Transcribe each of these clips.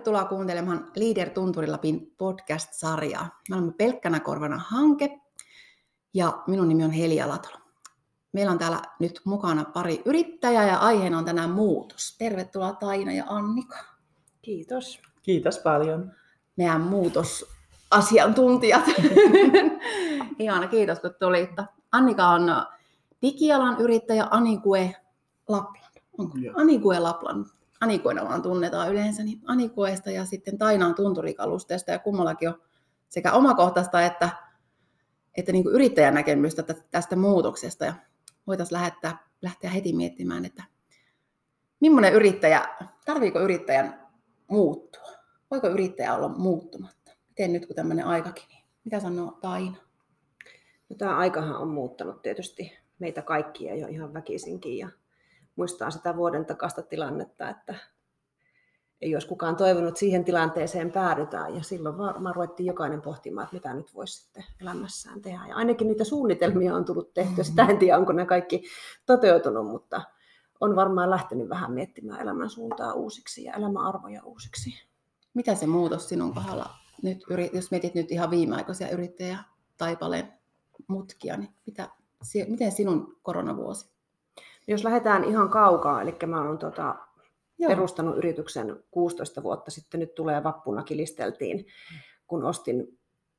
Tervetuloa kuuntelemaan Leader Tunturilapin podcast-sarjaa. Me olemme Pelkkänä korvana hanke ja minun nimi on Helia Latola. Meillä on täällä nyt mukana pari yrittäjää ja aiheena on tänään muutos. Tervetuloa Taina ja Annika. Kiitos. Kiitos paljon. Meidän muutosasiantuntijat. Ihana, kiitos kun tulitte. Annika on digialan yrittäjä Anikue Lapland. Onko? Anikue Lapland Anikoina vaan tunnetaan yleensä, niin Anikoesta ja sitten Tainaan tunturikalusteesta ja kummallakin on sekä omakohtaista että, että niin kuin yrittäjän näkemystä tästä muutoksesta. Ja voitaisiin lähettää, lähteä heti miettimään, että millainen yrittäjä, tarviiko yrittäjän muuttua? Voiko yrittäjä olla muuttumatta? Miten nyt kun tämmöinen aikakin, niin mitä sanoo Taina? No, tämä aikahan on muuttanut tietysti meitä kaikkia jo ihan väkisinkin ja muistaa sitä vuoden takasta tilannetta, että ei olisi kukaan toivonut, että siihen tilanteeseen päädytään. Ja silloin varmaan ruvettiin jokainen pohtimaan, että mitä nyt voisi sitten elämässään tehdä. Ja ainakin niitä suunnitelmia on tullut tehtyä. Sitä en tiedä, onko ne kaikki toteutunut, mutta on varmaan lähtenyt vähän miettimään elämän suuntaa uusiksi ja elämäarvoja uusiksi. Mitä se muutos sinun kohdalla, nyt, jos mietit nyt ihan viimeaikaisia yrittäjä taipaleen mutkia, niin mitä, miten sinun koronavuosi jos lähdetään ihan kaukaa, eli mä olen tota, perustanut yrityksen 16 vuotta sitten, nyt tulee vappuna kilisteltiin, kun ostin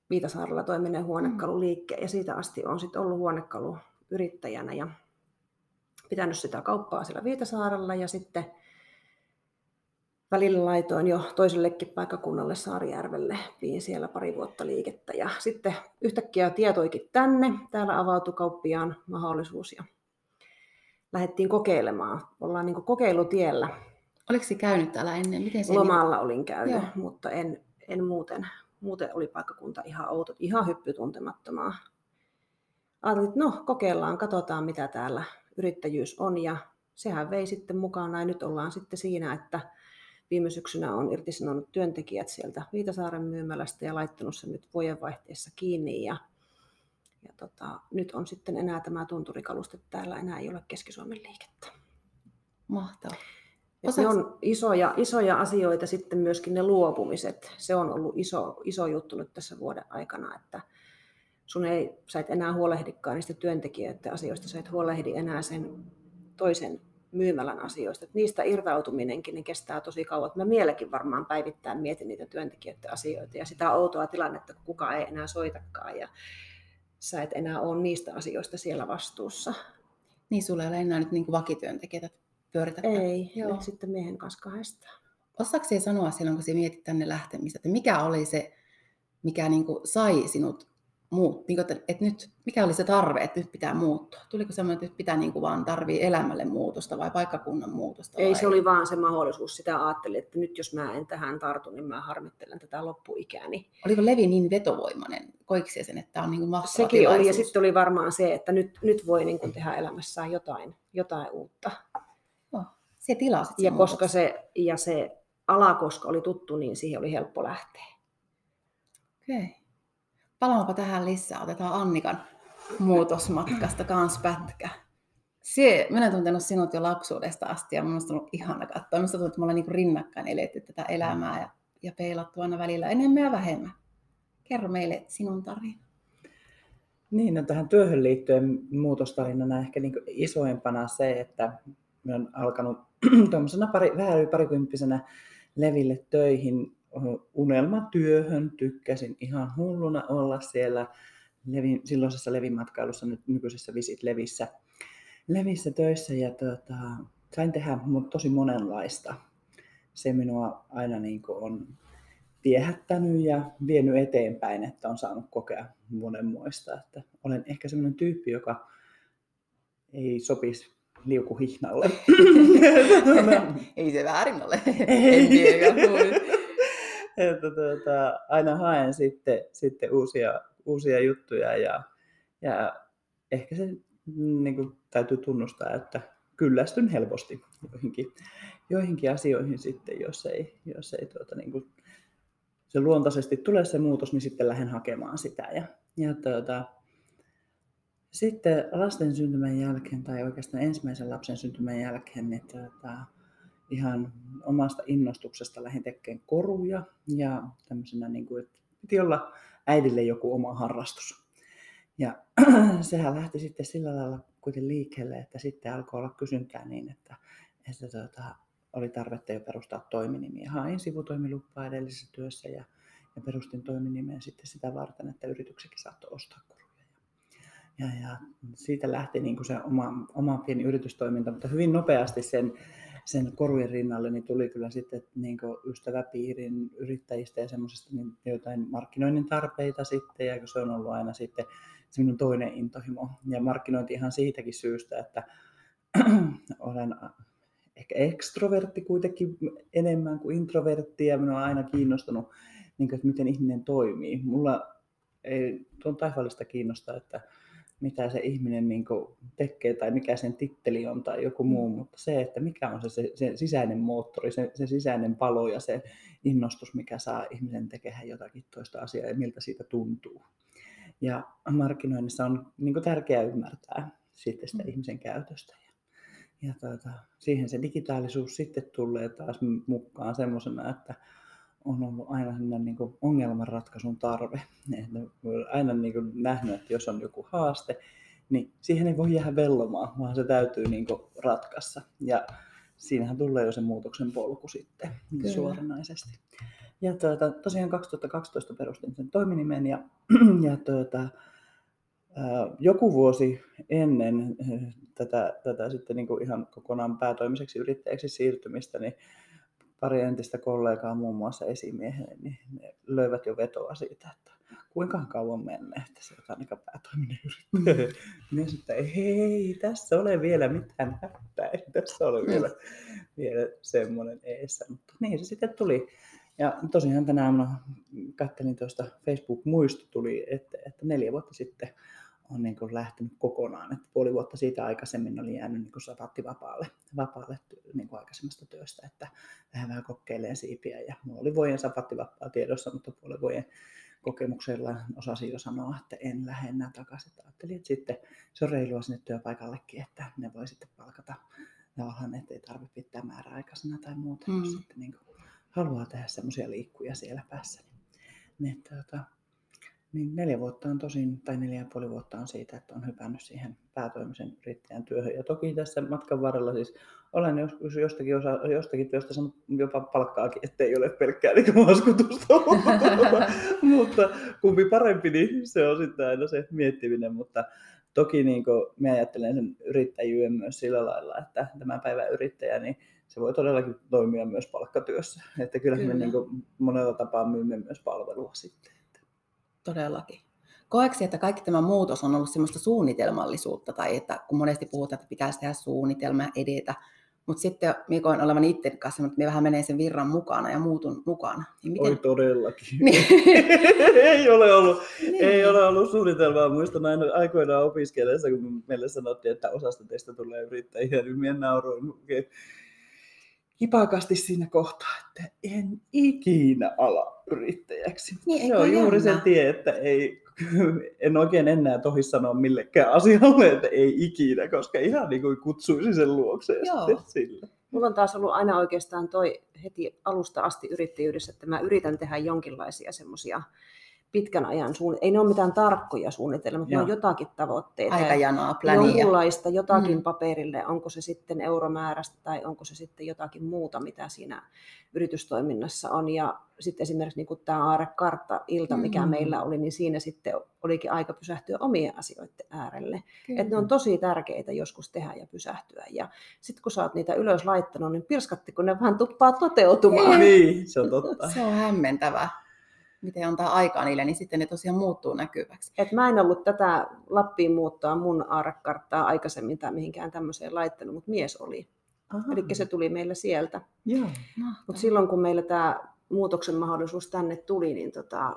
Viitasaarella toimineen huonekaluliikkeen ja siitä asti olen sitten ollut huonekaluyrittäjänä ja pitänyt sitä kauppaa siellä Viitasaarella ja sitten välillä laitoin jo toisellekin paikkakunnalle Saarijärvelle, piin siellä pari vuotta liikettä ja sitten yhtäkkiä tietoikin tänne, täällä avautui kauppiaan mahdollisuus ja lähdettiin kokeilemaan. Ollaan niin kokeilutiellä. Oliko se käynyt täällä ennen? Miten se Lomalla niin... olin käynyt, Joo. mutta en, en muuten. Muuten oli paikkakunta ihan outo, ihan hyppytuntemattomaa. Ajattelin, että no kokeillaan, katsotaan mitä täällä yrittäjyys on ja sehän vei sitten mukana ja nyt ollaan sitten siinä, että viime syksynä on irtisanonut työntekijät sieltä Viitasaaren myymälästä ja laittanut sen nyt vuodenvaihteessa kiinni ja ja tota, nyt on sitten enää tämä tunturikaluste täällä, enää ei ole Keski-Suomen liikettä. Mahtavaa. Ne on isoja, isoja asioita sitten myöskin ne luopumiset. Se on ollut iso, iso juttu nyt tässä vuoden aikana, että sun ei, sä et enää huolehdikaan niistä työntekijöiden asioista, sä et huolehdi enää sen toisen myymälän asioista. Että niistä irtautuminenkin niin kestää tosi kauan. Mä mielenkin varmaan päivittäin mietin niitä työntekijöiden asioita ja sitä outoa tilannetta, kun kukaan ei enää soitakaan. Ja sä et enää ole niistä asioista siellä vastuussa. Niin, sulla ei ole enää nyt niin kuin vakityöntekijöitä pyöritä. Ei, Joo. sitten miehen kanssa kahdestaan. Osaatko sanoa silloin, kun sä mietit tänne lähtemistä, että mikä oli se, mikä niin kuin sai sinut muut, niin kuin, että, nyt, mikä oli se tarve, että nyt pitää muuttua? Tuliko semmoinen, että nyt pitää niin kuin vaan tarvii elämälle muutosta vai paikkakunnan muutosta? Ei, vai? se oli vaan se mahdollisuus. Sitä ajattelin, että nyt jos mä en tähän tartu, niin mä harmittelen tätä loppuikääni. Oliko Levi niin vetovoimainen? Koiko sen, että tämä on niin kuin mahtava Sekin tilaisuus? oli, ja sitten oli varmaan se, että nyt, nyt voi niin kuin tehdä elämässään jotain, jotain uutta. Oh, se tilasi. Ja, koska se, ja se ala, koska oli tuttu, niin siihen oli helppo lähteä. Okei. Okay. Palaanpa tähän lisää. Otetaan Annikan muutosmatkasta kans pätkä. Se, minä olen tuntenut sinut jo lapsuudesta asti ja minusta on ollut ihana katsoa. Minusta tuntuu, että me ollaan niin rinnakkain eletty tätä elämää ja, ja peilattu aina välillä enemmän ja vähemmän. Kerro meille sinun tarina. Niin, no tähän työhön liittyen muutostarinana ehkä niin isoimpana se, että olen alkanut tuommoisena pari, vähän yli parikymppisenä leville töihin unelmatyöhön. Tykkäsin ihan hulluna olla siellä Levin, silloisessa levimatkailussa, nyt nykyisessä Visit Levissä, Levissä töissä ja tota, sain tehdä tosi monenlaista. Se minua aina niin on viehättänyt ja vienyt eteenpäin, että on saanut kokea monenmoista. Että olen ehkä sellainen tyyppi, joka ei sopisi liukuhihnalle. ei se väärin ole. en tiedä, että tuota, aina haen sitten, sitten uusia, uusia juttuja ja, ja ehkä se niin kuin, täytyy tunnustaa, että kyllästyn helposti joihinkin, joihinkin asioihin sitten, jos ei, jos ei tuota, niin kuin, se luontaisesti tulee se muutos, niin sitten lähden hakemaan sitä. Ja, ja tuota, sitten lasten syntymän jälkeen, tai oikeastaan ensimmäisen lapsen syntymän jälkeen, niin tuota, ihan omasta innostuksesta lähdin tekemään koruja ja tämmöisenä, niin kuin, että piti olla äidille joku oma harrastus. Ja sehän lähti sitten sillä lailla kuitenkin liikkeelle, että sitten alkoi olla kysyntää niin, että, että tuota, oli tarvetta jo perustaa toiminimi. Hain sivutoimilupaa edellisessä työssä ja, ja perustin toiminimen sitten sitä varten, että yrityksetkin saattoi ostaa koruja. Ja, ja siitä lähti niin kuin se oma, oma pieni yritystoiminta, mutta hyvin nopeasti sen, sen korujen rinnalle niin tuli kyllä sitten niin ystäväpiirin yrittäjistä ja semmoisesta niin jotain markkinoinnin tarpeita sitten, ja se on ollut aina sitten se minun toinen intohimo. Ja markkinointi ihan siitäkin syystä, että olen ehkä ekstrovertti kuitenkin enemmän kuin introvertti, ja minua on aina kiinnostanut, niin kuin, että miten ihminen toimii. Mulla ei tuon taivaallista kiinnosta, että mitä se ihminen niin tekee tai mikä sen titteli on tai joku muu, mm. mutta se, että mikä on se, se, se sisäinen moottori, se, se sisäinen palo ja se innostus, mikä saa ihmisen tekemään jotakin toista asiaa ja miltä siitä tuntuu. Ja markkinoinnissa on niin tärkeää ymmärtää sitten sitä mm. ihmisen käytöstä. Ja, ja tuota, siihen se digitaalisuus sitten tulee taas mukaan semmoisena, että on ollut aina niin kuin ongelmanratkaisun tarve. Että aina niin kuin nähnyt, että jos on joku haaste, niin siihen ei voi jäädä vellomaan, vaan se täytyy niin kuin ratkaista. Ja siinähän tulee jo se muutoksen polku sitten Kyllä. suoranaisesti. Ja tuota, tosiaan 2012 perustin sen toiminimen ja, ja tuota, joku vuosi ennen tätä, tätä sitten niin kuin ihan kokonaan päätoimiseksi yrittäjäksi siirtymistä, niin pari entistä kollegaa, muun muassa esimiehen, niin ne löivät jo vetoa siitä, että kuinka kauan mennä, että se on aika päätoiminen yrittäjä. Minä sitten, hei, tässä ole vielä mitään hätää, ei tässä ole vielä, vielä semmoinen eessä. Mutta niin se sitten tuli. Ja tosiaan tänä aamuna kattelin tuosta Facebook-muisto tuli, että, että neljä vuotta sitten on niin kuin lähtenyt kokonaan. Että puoli vuotta siitä aikaisemmin oli jäänyt niin kuin vapaalle, vapaalle niin kuin aikaisemmasta työstä, että vähän vähän kokeileen siipiä. Ja mulla oli vojen vapaa tiedossa, mutta puolen vuoden kokemuksella osasin jo sanoa, että en lähde enää takaisin. Ajattelin, että sitten se on reilua sinne työpaikallekin, että ne voi sitten palkata tavallaan, että ei tarvitse pitää määräaikaisena tai muuta, mm. jos sitten niin kuin haluaa tehdä semmoisia liikkuja siellä päässä. Niin, niin tuota, niin neljä vuotta on tosin, tai neljä ja puoli vuotta on siitä, että on hypännyt siihen päätoimisen yrittäjän työhön. Ja toki tässä matkan varrella siis olen joskus jostakin, osa, jostakin työstä saanut jopa palkkaakin, ettei ole pelkkää niin maskutusta. mutta kumpi parempi, niin se on sitten aina se miettiminen. Mutta toki niin me ajattelen sen yrittäjyyden myös sillä lailla, että tämän päivän yrittäjä, niin se voi todellakin toimia myös palkkatyössä. Että kyllä, kyllä. me niin monella tapaa myymme myös palvelua sitten. Todellakin. Koeksi, että kaikki tämä muutos on ollut sellaista suunnitelmallisuutta, tai että kun monesti puhutaan, että pitäisi tehdä suunnitelma edetä, mutta sitten minä koen olevan itse kanssa, mutta minä vähän menen sen virran mukana ja muutun mukana. Niin miten... Oi todellakin. Niin. ei, ole ollut, niin. ei ole ollut suunnitelmaa. Muistan aina aikoinaan opiskellessa, kun meille sanottiin, että osasta teistä tulee yrittäjiä, niin minä nauroin hipakasti siinä kohtaa, että en ikinä ala yrittäjäksi. Niin, se on juuri se tie, että ei, en oikein enää tohi sanoa millekään asialle, että ei ikinä, koska ihan niin kuin kutsuisi sen luokse Joo. sitten sille. Mulla on taas ollut aina oikeastaan toi heti alusta asti yrittäjyydessä, että mä yritän tehdä jonkinlaisia semmoisia pitkän ajan suunnitelmia. Ei ne ole mitään tarkkoja suunnitelmia, mutta ne on jotakin tavoitteita. Aikajanoa, plania. Jonkunlaista jotakin mm. paperille, onko se sitten euromäärästä tai onko se sitten jotakin muuta, mitä siinä yritystoiminnassa on. Ja sitten esimerkiksi niin kuin tämä Aarekartta-ilta, mikä mm. meillä oli, niin siinä sitten olikin aika pysähtyä omien asioiden äärelle. Että ne on tosi tärkeitä joskus tehdä ja pysähtyä. Ja sitten kun sä oot niitä ylös laittanut, niin pirskatti, kun ne vähän tuppaa toteutumaan. Niin, se on totta. se on hämmentävää miten antaa aikaa niille, niin sitten ne tosiaan muuttuu näkyväksi. Et mä en ollut tätä Lappiin muuttaa mun aarekarttaa aikaisemmin tai mihinkään tämmöiseen laittanut, mutta mies oli. Eli se tuli meillä sieltä. Mutta silloin kun meillä tämä muutoksen mahdollisuus tänne tuli, niin tota,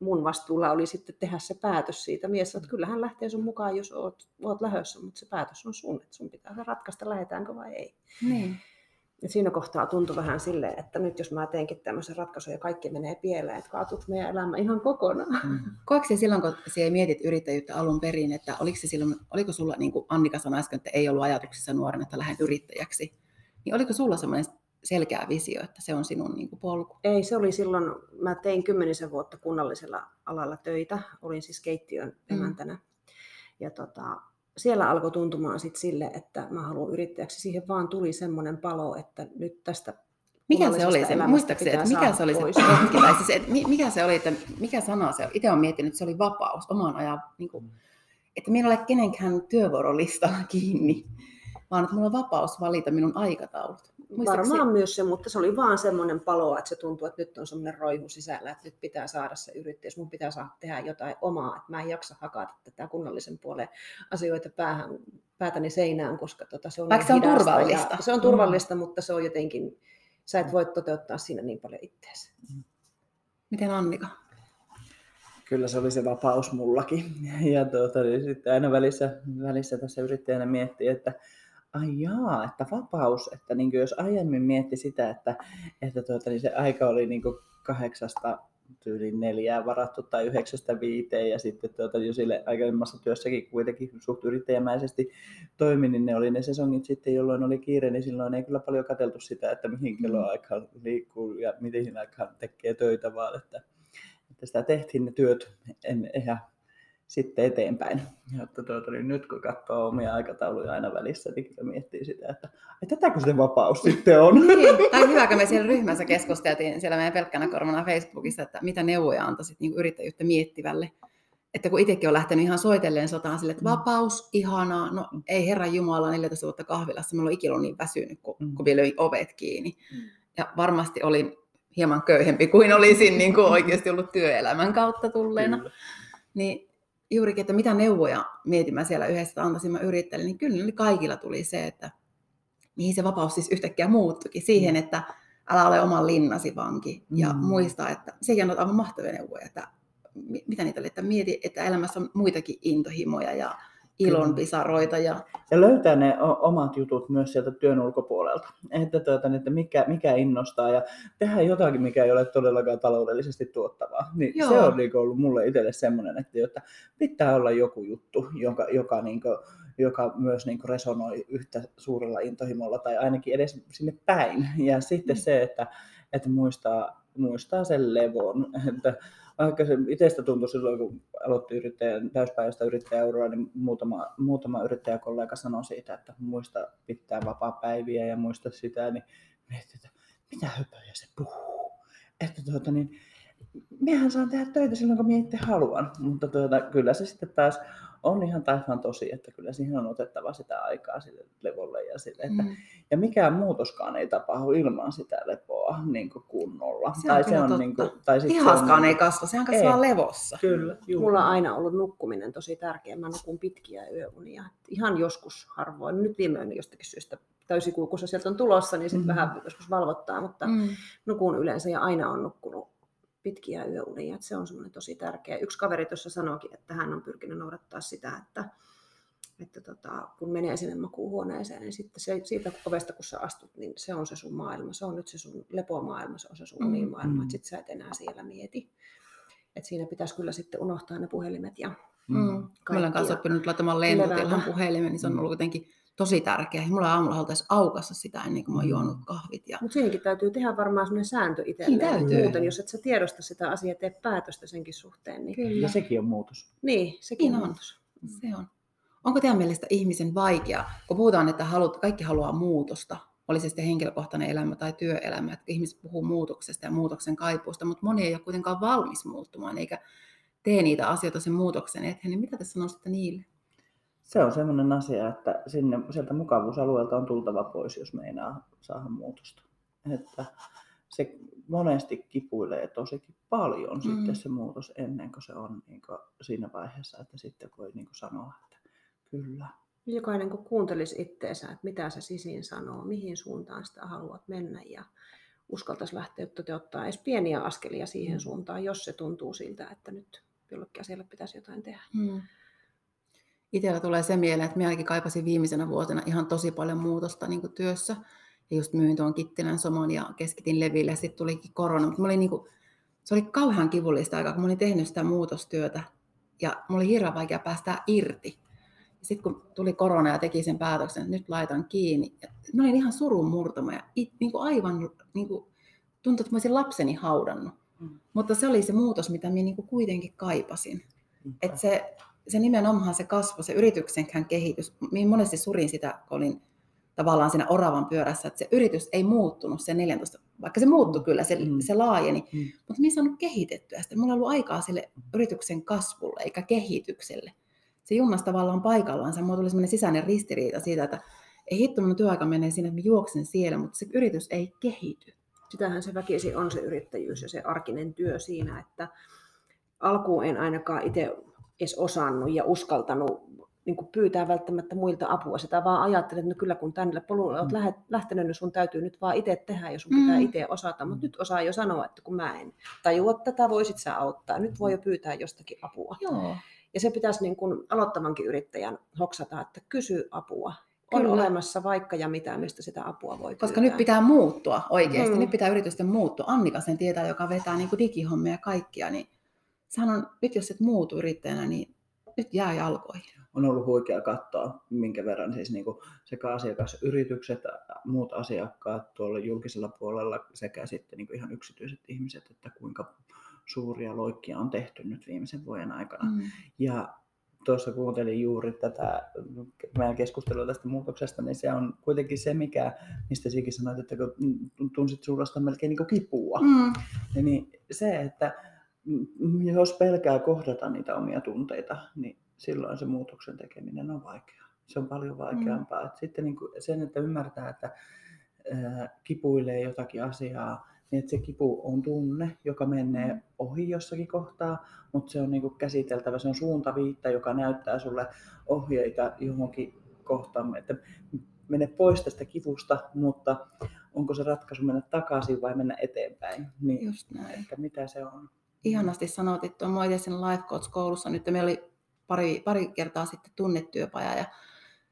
mun vastuulla oli sitten tehdä se päätös siitä. Mies että kyllähän lähtee sun mukaan, jos oot, oot lähössä, mutta se päätös on sun, että sun pitää ratkaista, lähdetäänkö vai ei. Niin. Ja siinä kohtaa tuntui vähän silleen, että nyt jos mä teenkin tämmöisen ratkaisun ja kaikki menee pieleen, että kaatuuko meidän elämä ihan kokonaan. Mm. Koetko silloin, kun sinä mietit yrittäjyyttä alun perin, että oliko, se silloin, oliko sulla, niin kuin Annika sanoi äsken, että ei ollut ajatuksissa nuorena, että lähden yrittäjäksi, niin oliko sulla semmoinen selkeä visio, että se on sinun niin kuin polku? Ei, se oli silloin, mä tein kymmenisen vuotta kunnallisella alalla töitä, olin siis keittiön mm. emäntänä. Mm. Ja tota, siellä alkoi tuntumaan sit sille, että mä haluan yrittäjäksi. Siihen vaan tuli semmoinen palo, että nyt tästä mikä se oli se, muistaakseni, että mikä se oli se hetki, tai siis, että mikä se oli, että mikä sana se Itse olen miettinyt, että se oli vapaus, oman ajan, niin kuin, että minulla ei ole kenenkään työvuorolista kiinni, vaan että minulla on vapaus valita minun aikataulut. Varmaan myös se, mutta se oli vaan semmoinen palo, että se tuntuu, että nyt on semmoinen roihu sisällä, että nyt pitää saada se yrittäjyys, mun pitää saada tehdä jotain omaa, että mä en jaksa hakata tätä kunnallisen puolen asioita päähän, päätäni seinään, koska tota, se on Vaikka se on turvallista. se on turvallista, mm. mutta se on jotenkin, sä et voi toteuttaa siinä niin paljon itseäsi. Miten Annika? Kyllä se oli se vapaus mullakin. Ja tuota, niin sitten aina välissä, välissä tässä yrittäjänä miettii, että ai jaa, että vapaus, että niin jos aiemmin mietti sitä, että, että tuota, niin se aika oli niin kahdeksasta tyyliin neljää varattu tai yhdeksästä viiteen ja sitten tuota, jo sille aikaisemmassa työssäkin kuitenkin suht yrittäjämäisesti toimi, niin ne oli ne sesongit sitten, jolloin oli kiire, niin silloin ei kyllä paljon katseltu sitä, että mihin mm. kelloaikaan liikkuu ja miten aikaan tekee töitä, vaan että, että sitä tehtiin ne työt en, eihän sitten eteenpäin. Että tuota, niin nyt kun katsoo omia aikatauluja aina välissä, niin kyllä miettii sitä, että ai, tätäkö se vapaus sitten on. Niin, tai hyvä, kun me siellä ryhmässä keskusteltiin siellä meidän pelkkänä korvana Facebookissa, että mitä neuvoja antaisit niin yrittäjyyttä miettivälle. Että kun itsekin on lähtenyt ihan soitelleen sotaan sille, että mm. vapaus, ihanaa, no ei herra Jumala 14 vuotta kahvilassa, mulla on ikinä ollut niin väsynyt, kun, mm. kun vielä löin ovet kiinni. Mm. Ja varmasti olin hieman köyhempi kuin olisin niin kuin oikeasti ollut työelämän kautta tulleena. Kyllä. Niin juurikin, että mitä neuvoja mietin siellä yhdessä, antaisin mä yrittäjille, niin kyllä niin kaikilla tuli se, että mihin se vapaus siis yhtäkkiä muuttukin. Siihen, mm. että älä ole oman linnasi vanki. Ja mm. muista, että sekin on aivan mahtavia neuvoja, että mitä niitä oli, että mieti, että elämässä on muitakin intohimoja ja ilonpisaroita. Ja... ja löytää ne omat jutut myös sieltä työn ulkopuolelta. Että, tuota, että mikä, mikä innostaa ja tehdä jotakin, mikä ei ole todellakaan taloudellisesti tuottavaa. Niin Joo. se on niin ollut mulle itselle semmoinen, että, että pitää olla joku juttu, joka, joka, niin kuin, joka myös niin kuin resonoi yhtä suurella intohimolla tai ainakin edes sinne päin. Ja sitten mm. se, että, että muistaa, muistaa sen levon. Että se itsestä tuntui silloin, kun aloitti yrittäjän, täyspäiväistä yrittäjäuroa, niin muutama, muutama yrittäjäkollega sanoi siitä, että muista pitää vapaa-päiviä ja muista sitä, niin mietin, että mitä höpöjä se puhuu. Että tuota, niin, miehän saan tehdä töitä silloin, kun minä itse haluan, mutta tuota, kyllä se sitten taas on ihan taifaan tosi, että kyllä siihen on otettava sitä aikaa sille levolle ja sille, että, mm. ja mikään muutoskaan ei tapahdu ilman sitä lepoa niin kuin kunnolla. Se tai se on niin kuin, tai Lihaskaan on, ei kasva, sehän kasvaa ei. levossa. Kyllä. Juuri. Mulla on aina ollut nukkuminen tosi tärkeä. Mä nukun pitkiä yöunia. Ihan joskus harvoin. Nyt viime yönä jostakin syystä täysikuukussa sieltä on tulossa, niin sitten mm. vähän joskus valvottaa, mutta mm. nukun yleensä ja aina on nukkunut pitkiä yöunia. Että se on semmoinen tosi tärkeä. Yksi kaveri tuossa sanoikin, että hän on pyrkinyt noudattaa sitä, että, että tota, kun menee sinne makuuhuoneeseen, niin sitten se, siitä ovesta kun sä astut, niin se on se sun maailma. Se on nyt se sun lepomaailma, se on se sun mm. unimaailma. Mm. Sitten sä et enää siellä mieti. Et siinä pitäisi kyllä sitten unohtaa ne puhelimet ja mm. Mä olen kanssa oppinut laittamaan lentotilan puhelimen, niin se on mm. ollut jotenkin tosi tärkeä. Mulla aamulla haluttaisi aukassa sitä ennen kuin mä oon mm. juonut kahvit. Ja... Mutta siinäkin täytyy tehdä varmaan sellainen sääntö itselleen. Niin täytyy. Muuten, jos et sä tiedosta sitä asiaa, tee päätöstä senkin suhteen. Niin... Kyllä. Ja sekin on muutos. Niin, sekin niin on. muutos. Se on. Onko teidän mielestä ihmisen vaikea, kun puhutaan, että haluat, kaikki haluaa muutosta, oli se sitten henkilökohtainen elämä tai työelämä, että ihmiset puhuu muutoksesta ja muutoksen kaipuusta, mutta moni ei ole kuitenkaan valmis muuttumaan eikä tee niitä asioita sen muutoksen eteen, niin mitä te sanoisitte niille? Se on sellainen asia, että sinne, sieltä mukavuusalueelta on tultava pois, jos meinaa saada muutosta. Että se monesti kipuilee tosikin paljon mm. sitten se muutos ennen kuin se on niin kuin siinä vaiheessa, että sitten voi niin kuin sanoa, että kyllä. Jokainen kun kuuntelisi itteensä, että mitä se sisin sanoo, mihin suuntaan sitä haluat mennä ja uskaltaisi lähteä toteuttaa edes pieniä askelia siihen mm. suuntaan, jos se tuntuu siltä, että nyt jollekin asialle pitäisi jotain tehdä. Mm. Itsellä tulee se mieleen, että minäkin kaipasin viimeisenä vuotena ihan tosi paljon muutosta niin kuin työssä. Ja just myin tuon Kittilän soman ja keskitin leville ja sitten tulikin korona. Mutta oli niin kuin, se oli kauhean kivullista aikaa, kun mä olin tehnyt sitä muutostyötä. Ja mulla oli hirveän vaikea päästä irti. Sitten kun tuli korona ja teki sen päätöksen, että nyt laitan kiinni, ja mä olin ihan surun murtama ja it, niin kuin aivan niin kuin, tuntui, että mä olisin lapseni haudannut. Mm. Mutta se oli se muutos, mitä minä niin kuin kuitenkin kaipasin. Mm. Että se, se nimenomaan se kasvu, se yrityksenkään kehitys, minä monesti surin sitä, kun olin tavallaan siinä oravan pyörässä, että se yritys ei muuttunut se 14, vaikka se muuttui kyllä, se, mm. se laajeni, mm. mutta minä saanut kehitettyä sitä. Mulla ei ollut aikaa sille yrityksen kasvulle eikä kehitykselle. Se junnas tavallaan paikallaan, se tuli sellainen sisäinen ristiriita siitä, että ei hitto, minun työaika menee siinä, että mä juoksen siellä, mutta se yritys ei kehity. Sitähän se väkisi on se yrittäjyys ja se arkinen työ siinä, että alkuun en ainakaan itse edes osannut ja uskaltanut niin kuin pyytää välttämättä muilta apua. Sitä vaan ajattelet, että no kyllä kun tänne polulle olet mm. lähtenyt, niin sun täytyy nyt vaan itse tehdä ja sun pitää mm. itse osata. Mutta nyt osaa jo sanoa, että kun mä en tajua tätä, voisit sä auttaa. Nyt voi jo pyytää jostakin apua. Joo. Ja se pitäisi niin kuin aloittavankin yrittäjän hoksata, että kysy apua. On Kyllä. olemassa vaikka ja mitä, mistä sitä apua voi Koska pyytää. nyt pitää muuttua oikeasti. Mm. Nyt pitää yritysten muuttua. Annika sen tietää, joka vetää niin kuin digihommia ja kaikkia. Niin sehän on, nyt jos et muutu yrittäjänä, niin nyt jää jalkoihin on ollut huikea katsoa, minkä verran siis niin kuin sekä asiakasyritykset, muut asiakkaat tuolla julkisella puolella sekä sitten niin kuin ihan yksityiset ihmiset, että kuinka suuria loikkia on tehty nyt viimeisen vuoden aikana. Mm. Ja tuossa kuuntelin juuri tätä meidän keskustelua tästä muutoksesta, niin se on kuitenkin se, mikä, mistä Siki sanoit, että kun tunsit suurasta melkein niin kipua, mm. niin se, että jos pelkää kohdata niitä omia tunteita, niin silloin se muutoksen tekeminen on vaikeaa. Se on paljon vaikeampaa. Mm. Et sitten niin kuin sen, että ymmärtää, että ää, kipuilee jotakin asiaa, niin että se kipu on tunne, joka menee mm. ohi jossakin kohtaa, mutta se on niin kuin käsiteltävä, se on suuntaviitta, joka näyttää sulle ohjeita johonkin kohtaan, että mene pois tästä kivusta, mutta onko se ratkaisu mennä takaisin vai mennä eteenpäin, niin Just näin. Että mitä se on. Ihanasti sanoit, että on itse siinä Life Coach-koulussa, nyt meillä oli pari, pari kertaa sitten tunnetyöpaja ja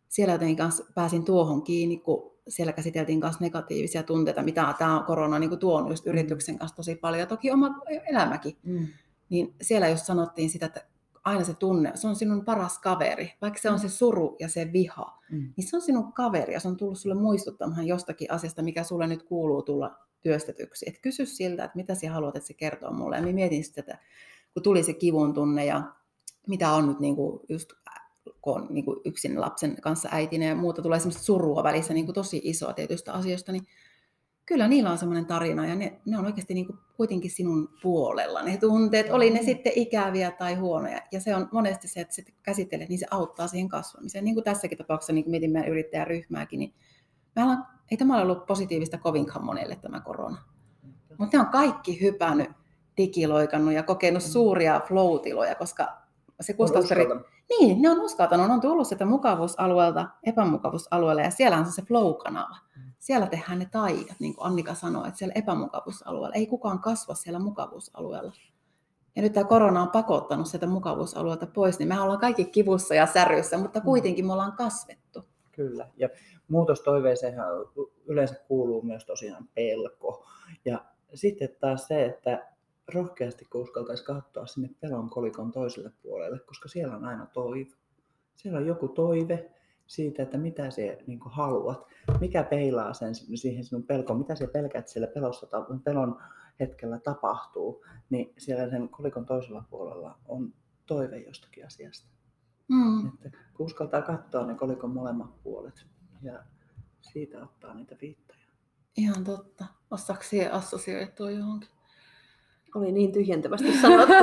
siellä jotenkin kanssa pääsin tuohon kiinni, kun siellä käsiteltiin kanssa negatiivisia tunteita, mitä tämä korona niin tuonut just mm. yrityksen kanssa tosi paljon ja toki oma elämäkin. Mm. Niin siellä just sanottiin sitä, että aina se tunne, se on sinun paras kaveri, vaikka se on se suru ja se viha, mm. niin se on sinun kaveri ja se on tullut sulle muistuttamaan jostakin asiasta, mikä sulle nyt kuuluu tulla työstetyksi. Et kysy siltä, että mitä sinä haluat, että se kertoo mulle. Ja minä mietin sitä, kun tuli se kivun tunne ja mitä on nyt niin kuin just kun on niin kuin yksin lapsen kanssa äitinä ja muuta, tulee semmoista surua välissä niin kuin tosi isoa tietystä asioista, niin kyllä niillä on semmoinen tarina ja ne, ne on oikeasti niin kuin kuitenkin sinun puolella. Ne tunteet, oli ne sitten ikäviä tai huonoja. Ja se on monesti se, että sitten käsittelet, niin se auttaa siihen kasvamiseen. Niin kuin tässäkin tapauksessa, niin kuin mietin meidän yrittäjäryhmääkin, niin me ollaan, ei tämä ole ollut positiivista kovinkaan monelle tämä korona. Mutta ne on kaikki hypännyt, digiloikannut ja kokenut suuria flow-tiloja, koska se kustannusperit... Niin, ne on uskaltanut, on tullut sieltä mukavuusalueelta epämukavuusalueelle ja siellä on se flow-kanava. Mm. Siellä tehdään ne taikat, niin kuin Annika sanoi, että siellä epämukavuusalueella ei kukaan kasva siellä mukavuusalueella. Ja nyt tämä korona on pakottanut sieltä mukavuusalueelta pois, niin me ollaan kaikki kivussa ja säryssä, mutta mm. kuitenkin me ollaan kasvettu. Kyllä, ja muutostoiveeseen yleensä kuuluu myös tosiaan pelko. Ja sitten taas se, että rohkeasti, kun uskaltaisi katsoa sinne pelon kolikon toiselle puolelle, koska siellä on aina toive. Siellä on joku toive siitä, että mitä sä niin haluat, mikä peilaa sen siihen sinun pelkoon, mitä sä pelkät siellä pelossa, pelon hetkellä tapahtuu, niin siellä sen kolikon toisella puolella on toive jostakin asiasta. Mm. Että kun uskaltaa katsoa ne kolikon molemmat puolet ja siitä ottaa niitä viittoja. Ihan totta. Osaako siihen assosioitua johonkin? Oli niin tyhjentävästi sanottu.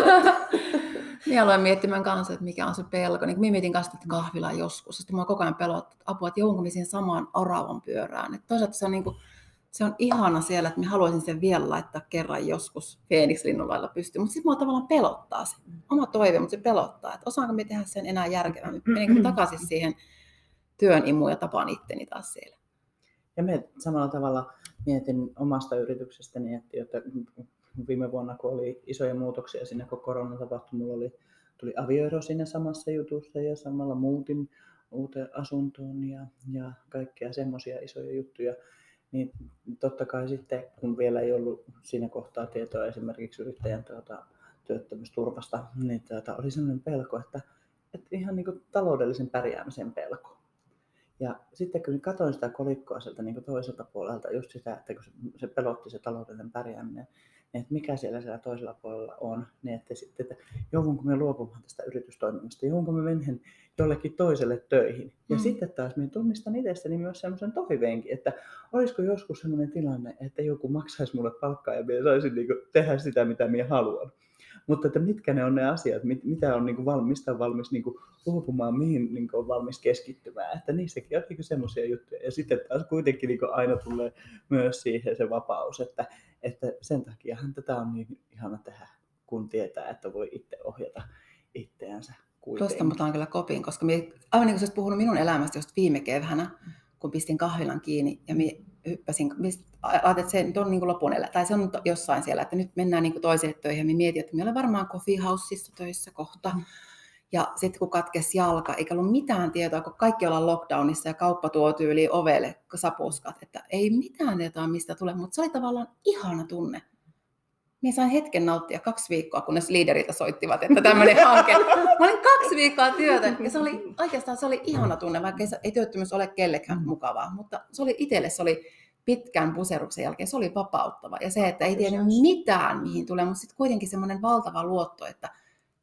Minä aloin miettimään kanssa, että mikä on se pelko. Niin minä mietin kanssa, että kahvila joskus. Sitten mua koko ajan pelottaa, että apua, että joudunko siihen samaan oravan pyörään. Että toisaalta se on, niin kuin, se on ihana siellä, että minä haluaisin sen vielä laittaa kerran joskus Phoenix-linnun lailla pystyyn. Mutta sitten mua tavallaan pelottaa se. Oma toive, mutta se pelottaa. Että osaanko me tehdä sen enää järkevämmin. Menenkö takaisin siihen työn imuun ja tapaan itteni taas siellä. Ja me samalla tavalla mietin omasta yrityksestäni, että viime vuonna, kun oli isoja muutoksia sinne, kun korona tapahtui, mulla oli, tuli avioero siinä samassa jutussa ja samalla muutin uuteen asuntoon ja, ja kaikkea semmoisia isoja juttuja. Niin totta kai sitten, kun vielä ei ollut siinä kohtaa tietoa esimerkiksi yrittäjän tuota, työttömyysturvasta, niin tuota, oli sellainen pelko, että, että ihan niin kuin taloudellisen pärjäämisen pelko. Ja sitten kun katsoin sitä kolikkoa sieltä niin toiselta puolelta, just sitä, että kun se, pelotti se taloudellinen pärjääminen, että mikä siellä, siellä toisella puolella on, niin että sitten, että joudunko me luopumaan tästä yritystoiminnasta, joudunko me menen jollekin toiselle töihin. Ja mm. sitten taas minä tunnistan itsestäni myös semmoisen toiveenkin, että olisiko joskus sellainen tilanne, että joku maksaisi mulle palkkaa ja minä saisin niin tehdä sitä, mitä minä haluan. Mutta että mitkä ne on ne asiat, mit, mitä on niin kuin valmis, mistä on valmis niin kuin luopumaan, mihin niin kuin on valmis keskittymään. Että niissäkin on niin semmoisia juttuja. Ja sitten taas kuitenkin niin aina tulee myös siihen se vapaus, että, että sen takiahan tätä on niin ihana tehdä, kun tietää, että voi itse ohjata itseänsä. Tuosta mä kyllä kopin, koska minä, aivan niin kuin sä puhunut minun elämästä just viime keväänä, kun pistin kahvilan kiinni ja minä hyppäsin, ajattelin, että se nyt on niin kuin lopun elä, tai se on jossain siellä, että nyt mennään niin kuin toiselle töihin. Ja minä mietin, että minä olen varmaan coffee töissä kohta. Mm. Ja sitten kun katkesi jalka, eikä ollut mitään tietoa, kun kaikki ollaan lockdownissa ja kauppa tuo tyyliin ovelle sapuskat, että ei mitään tietoa mistä tulee, mutta se oli tavallaan ihana tunne. Minä sain hetken nauttia kaksi viikkoa, kunnes liideriltä soittivat, että tämmöinen hanke. Mä olin kaksi viikkoa työtä ja se oli oikeastaan se oli ihana tunne, vaikka ei työttömyys ole kellekään mm. mukavaa, mutta se oli itselle se oli pitkän puseruksen jälkeen, se oli vapauttava. Ja se, että ei tiedä mitään, mihin tulee, mutta sitten kuitenkin semmoinen valtava luotto, että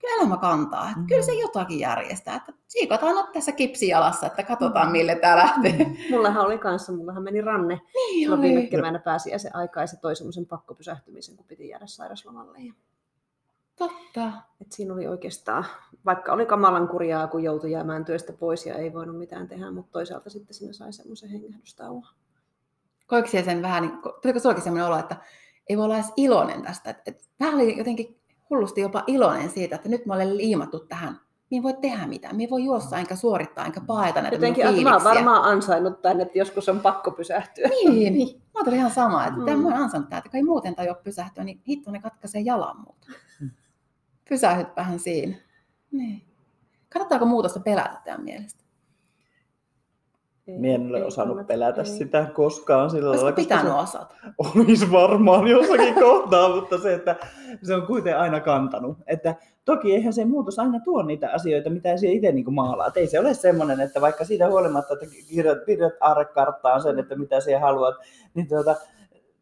kyllä elämä kantaa, että kyllä se mm. jotakin järjestää. Että siikataan on tässä kipsijalassa, että katsotaan mm. mille tämä lähtee. Mm. Mullahan oli kanssa, mullahan meni ranne. Niin oli. Viime keväänä pääsi ja se aika ja se toi semmoisen pakkopysähtymisen, kun piti jäädä sairaslomalle. Ja... Totta. Et siinä oli oikeastaan, vaikka oli kamalan kurjaa, kun joutui jäämään työstä pois ja ei voinut mitään tehdä, mutta toisaalta sitten siinä sai semmoisen hengähdystauon. Koiko sen vähän, niin, tuliko sinullakin sellainen olo, että ei voi olla edes iloinen tästä? Että, että vähän oli jotenkin hullusti jopa iloinen siitä, että nyt mä olen liimattu tähän. Minä voi tehdä mitään. Minä voi juossa enkä suorittaa enkä paeta näitä Jotenkin, minun mä olen varmaan ansainnut tänne, että joskus on pakko pysähtyä. Niin, niin. Mä olen ihan sama, että mm. mä olen ansainnut että kun ei muuten tajua pysähtyä, niin hitto ne katkaisee jalan muuta. Mm. Pysähytpähän siinä. Niin. Kannattaako muutosta pelätä teidän mielestä? Mie en ole osannut kannata, pelätä ei. sitä koskaan sillä lailla. pitänyt osata? Olisi varmaan jossakin kohtaa, mutta se, että se on kuitenkin aina kantanut. Että toki eihän se muutos aina tuo niitä asioita, mitä se itse niin maalaa. ei se ole semmoinen, että vaikka siitä huolimatta, että kirjoit, kirjoit aarrekarttaan sen, että mitä siellä haluat, niin tuota,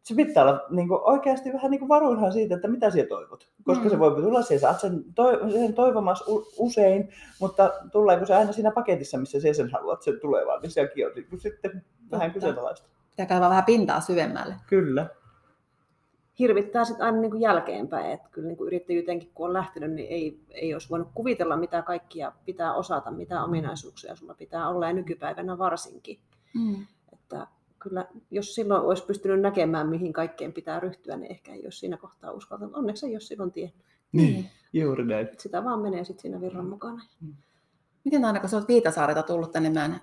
se pitää olla niin kuin, oikeasti vähän niin varuillaan siitä, että mitä sinä toivot. Koska mm. se voi tulla, sinä saat sen, to, sen toivomassa usein, mutta tuleeko se aina siinä paketissa, missä sinä sen haluat sen tulevan, niin sielläkin on niin sitten vähän kyseenalaista. Pitää kaivaa vähän pintaa syvemmälle. Kyllä. Hirvittää sitten aina niin kuin jälkeenpäin, että kyllä niin kuin yrittäjyytenkin kun on lähtenyt, niin ei, ei olisi voinut kuvitella, mitä kaikkia pitää osata, mitä ominaisuuksia sulla pitää olla, ja nykypäivänä varsinkin. Mm. Että kyllä, jos silloin olisi pystynyt näkemään, mihin kaikkeen pitää ryhtyä, niin ehkä ei olisi siinä kohtaa uskaltanut. Onneksi ei ole silloin tiennyt. Niin, niin. juuri näin. Sitä vaan menee sitten siinä virran mukana. Mm. Miten aina, kun sä olet Viitasaarelta tullut tänne meidän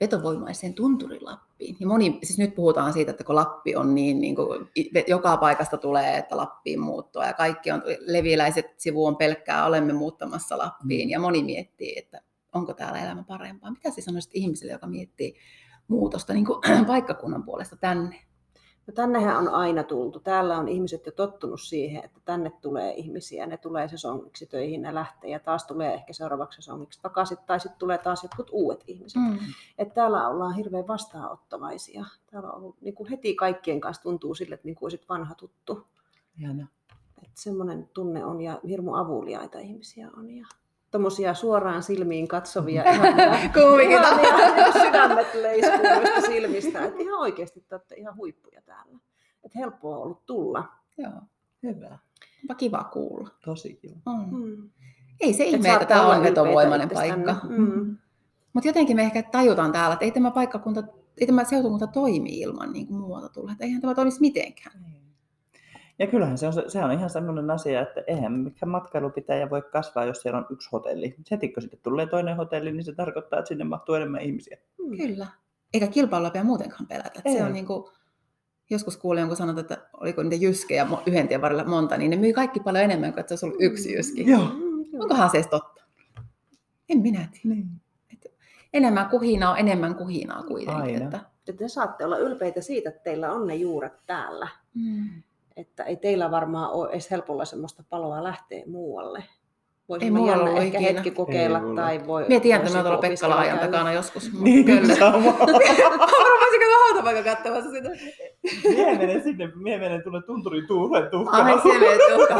vetovoimaiseen tunturilappiin. Ja moni, siis nyt puhutaan siitä, että kun Lappi on niin, niin kuin, joka paikasta tulee, että Lappiin muuttua ja kaikki on, leviläiset sivu on pelkkää, olemme muuttamassa Lappiin. Mm. Ja moni miettii, että onko täällä elämä parempaa. Mitä sä sanoisit ihmiselle, joka miettii muutosta niin kuin paikkakunnan puolesta tänne? No tännehän on aina tultu. Täällä on ihmiset jo tottunut siihen, että tänne tulee ihmisiä. Ne tulee sesongiksi töihin, ne lähtee ja taas tulee ehkä seuraavaksi sesongiksi takaisin. Tai sitten tulee taas jotkut uudet ihmiset. Mm. Et täällä ollaan hirveän vastaanottavaisia. Täällä on ollut, niin kuin heti kaikkien kanssa tuntuu sille, että niin kuin olisit vanha tuttu. Että semmoinen tunne on ja hirmu avuliaita ihmisiä on. Ja tuommoisia suoraan silmiin katsovia, ihan, ihan sydämet leiskuista silmistä. Että ihan oikeasti te olette ihan huippuja täällä. Että helppoa on ollut tulla. Joo, hyvä. Onpa kiva kuulla. Tosi kiva. Mm. Mm. Ei se ihme, että tämä on vetovoimainen paikka. Mm. Mutta jotenkin me ehkä tajutaan täällä, että ei tämä paikkakunta, ei tämä seutukunta toimi ilman niin kuin muualta tulla. Että eihän tämä toimisi mitenkään. Ei. Ja kyllähän se on, se on ihan sellainen asia, että eihän mikään matkailupitäjä voi kasvaa, jos siellä on yksi hotelli. Heti kun sitten tulee toinen hotelli, niin se tarkoittaa, että sinne mahtuu enemmän ihmisiä. Hmm. Kyllä. Eikä kilpailua pidä muutenkaan pelätä. Ei. Se on niin kuin, joskus kuulin jonkun sanonut, että oliko niitä jyskejä yhden tien varrella monta, niin ne myy kaikki paljon enemmän kuin että se olisi ollut yksi jyski. Joo. Onkohan se edes totta? En minä tiedä. Niin. enemmän kuhinaa on enemmän kuhinaa kuitenkin. Aina. Että... että te saatte olla ylpeitä siitä, että teillä on ne juuret täällä. Mm että ei teillä varmaan ole edes helpolla semmoista paloa lähteä muualle. voisi Ei olla mulla ollut ehkä ikinä. hetki kokeilla. Ei mulla. tai voi, Mie tiedän, että mä tuolla joku Pekka Laajan opiskelija takana joskus. Niin, Kyllä. sama. Voisinko mä hautapaikan katsomassa sitä? Mie menen sinne, mie menen tuonne tunturin tuulen tuhkaan. Ai se menee tuhka.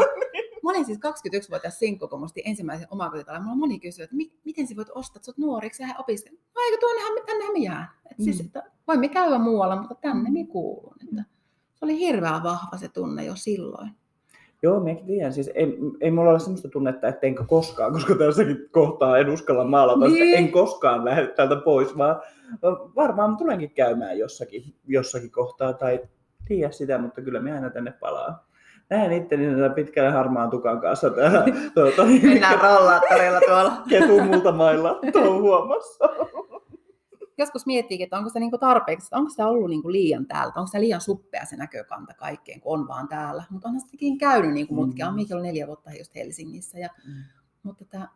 Mä olin siis 21-vuotias sinkku, kun musti ensimmäisen omakotitalon. Mulla moni kysyi, että mi- miten sä voit ostaa, että sä oot nuoriksi ja opiskelet. No eikö tuonnehan, tännehän me jään. Et siis, Mm. että voimme käydä muualla, mutta tänne me kuulun. Että oli hirveän vahva se tunne jo silloin. Joo, minäkin tiedän. Siis ei, ei mulla ole sellaista tunnetta, että enkä koskaan, koska tässäkin kohtaa en uskalla maalata, Niin. niin. en koskaan lähde täältä pois, vaan varmaan tulenkin käymään jossakin, jossakin kohtaa tai tiedä sitä, mutta kyllä minä aina tänne palaan. Näen itteni tällä pitkällä harmaan tukan kanssa täällä tuota, Mennään rollaattorilla tuolla. ketumultamailla touhuamassa. Joskus miettiikin, että onko se niinku tarpeeksi, että onko se ollut niinku liian täältä, onko se liian suppea se näkökanta kaikkeen, kun on vaan täällä. Mutta onhan sitäkin käynyt niinku mutkia. Mm. Mm. Mikä oli neljä vuotta just Helsingissä. Ja, Mm. mutta tää,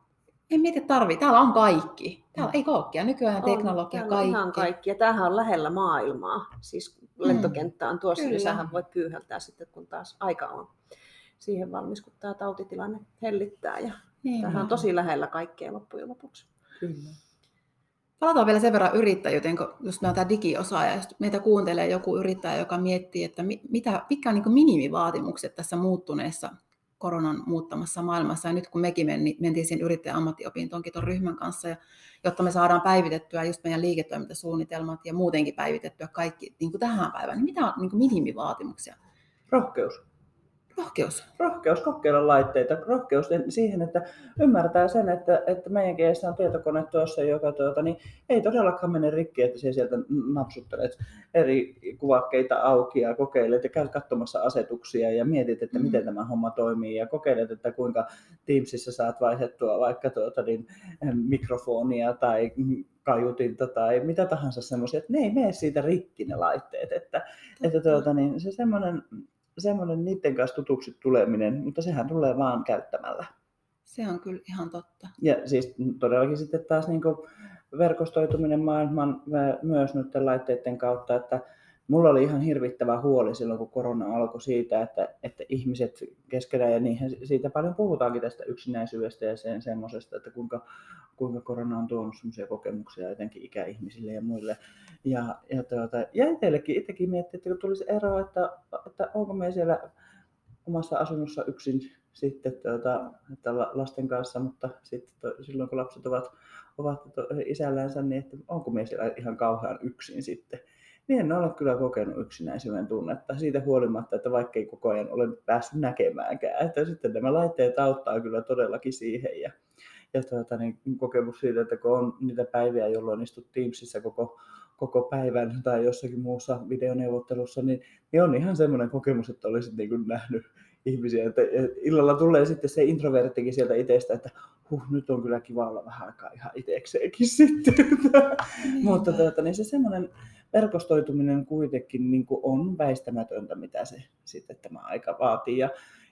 en mieti, tarvii. Täällä on kaikki. Täällä ei kookkia. Nykyään teknologia, täällä on kaikki. Ihan kaikki. Ja tämähän on lähellä maailmaa. Siis lentokenttä on tuossa, Kyllä. niin sähän voit pyyhältää sitten, kun taas aika on siihen valmis, kun tämä tautitilanne hellittää. Ja Niin, tämähän on tosi lähellä kaikkea loppujen lopuksi. Kyllä. Palataan vielä sen verran yrittäjyyteen, kun just tämä digiosaaja, jos meitä kuuntelee joku yrittäjä, joka miettii, että mi- mitä, mitkä on niin minimivaatimukset tässä muuttuneessa koronan muuttamassa maailmassa. Ja nyt kun mekin mentiin siihen yrittäjän ammattiopintoonkin tuon ryhmän kanssa, ja jotta me saadaan päivitettyä just meidän liiketoimintasuunnitelmat ja muutenkin päivitettyä kaikki niin kuin tähän päivään, niin mitä on niin minimivaatimuksia? Rohkeus. Rohkeus. rohkeus kokeilla laitteita, rohkeus siihen, että ymmärtää sen, että, että meidänkin edessä on tietokone tuossa, joka tuota, niin ei todellakaan mene rikki, että se sieltä napsuttelet eri kuvakkeita auki ja kokeilet ja käyt katsomassa asetuksia ja mietit, että Mm. miten tämä homma toimii ja kokeilet, että kuinka Teamsissa saat vaihdettua vaikka tuota, niin, mikrofonia tai kaiutinta tai mitä tahansa semmoisia, että ne ei mene siitä rikki ne laitteet, että, että tuota, niin, se semmoinen semmoinen niiden kanssa tutuksi tuleminen, mutta sehän tulee vaan käyttämällä. Se on kyllä ihan totta. Ja siis todellakin sitten taas niin verkostoituminen maailman myös noiden laitteiden kautta, että mulla oli ihan hirvittävä huoli silloin, kun korona alkoi siitä, että, että ihmiset keskenään, ja niinhän siitä paljon puhutaankin tästä yksinäisyydestä ja sen semmoisesta, että kuinka, kuinka korona on tuonut semmoisia kokemuksia jotenkin ikäihmisille ja muille. Ja, ja, tuota, ja itsellekin, itsekin miettii, että kun tulisi ero, että, että onko me siellä omassa asunnossa yksin sitten tuota, että lasten kanssa, mutta sitten to, silloin kun lapset ovat, ovat to, isällänsä, niin että onko me siellä ihan kauhean yksin sitten. Niin en ole kyllä kokenut yksinäisyyden tunnetta siitä huolimatta, että vaikka ei koko ajan ole päässyt näkemäänkään. Että sitten nämä laitteet auttaa kyllä todellakin siihen. Ja, ja tuota, niin kokemus siitä, että kun on niitä päiviä, jolloin istut Teamsissa koko, koko päivän tai jossakin muussa videoneuvottelussa, niin, niin on ihan semmoinen kokemus, että olisit niin kuin nähnyt ihmisiä. Että illalla tulee sitten se introverttikin sieltä itsestä, että huh, nyt on kyllä kiva olla vähän aikaa ihan itsekseenkin sitten. Mutta tuota, niin se semmoinen verkostoituminen kuitenkin niin kuin on väistämätöntä, mitä se sitten tämä aika vaatii. Ja,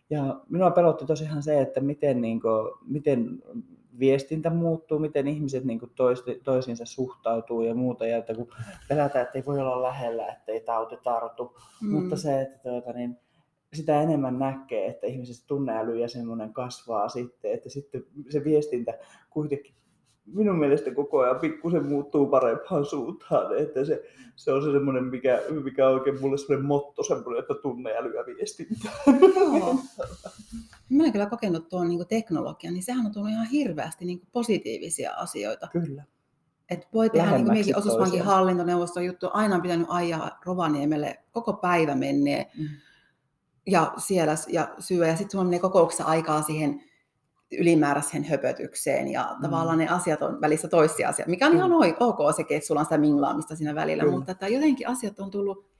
ja minua pelotti tosiaan se, että miten, niin kuin, miten viestintä muuttuu, miten ihmiset niin kuin toisti, toisiinsa suhtautuu ja muuta. Ja että kun pelätään, että ei voi olla lähellä, että ei tauti tartu. Mm. Mutta se, että tuota, niin, sitä enemmän näkee, että ihmisessä tunneäly ja semmoinen kasvaa sitten, että sitten se viestintä kuitenkin minun mielestä koko ajan pikkusen muuttuu parempaan suuntaan, että se, se on se semmoinen, mikä, mikä on oikein mulle semmoinen motto, semmoinen, että tunneäly ja viestintä. Joo. Mä olen kyllä kokenut tuon niin teknologian, niin sehän on tuonut ihan hirveästi niin positiivisia asioita. Kyllä. Et voi tehdä, niin kuin mekin osuuspankin hallintoneuvoston juttu, aina on pitänyt ajaa Rovaniemelle, koko päivä menee. Mm ja siellä ja syö. Ja sitten sulla menee kokouksessa aikaa siihen ylimääräiseen höpötykseen ja mm. tavallaan ne asiat on välissä toisia asioita, mikä on mm. ihan ok sekin, että sulla on sitä minglaamista siinä välillä, Kyllä. mutta että jotenkin asiat on tullut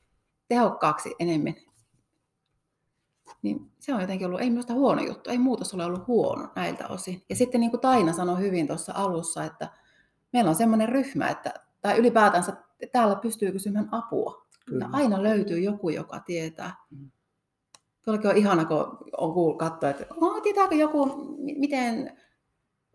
tehokkaaksi enemmän. Niin se on jotenkin ollut, ei minusta huono juttu, ei muutos ole ollut huono näiltä osin. Ja sitten niin kuin Taina sanoi hyvin tuossa alussa, että meillä on semmoinen ryhmä, että, tai ylipäätänsä täällä pystyy kysymään apua. Kyllä. aina löytyy joku, joka tietää. Mm. Tuollakin on ihana, kun on kuullut katsoa, että oh, tietääkö joku, miten,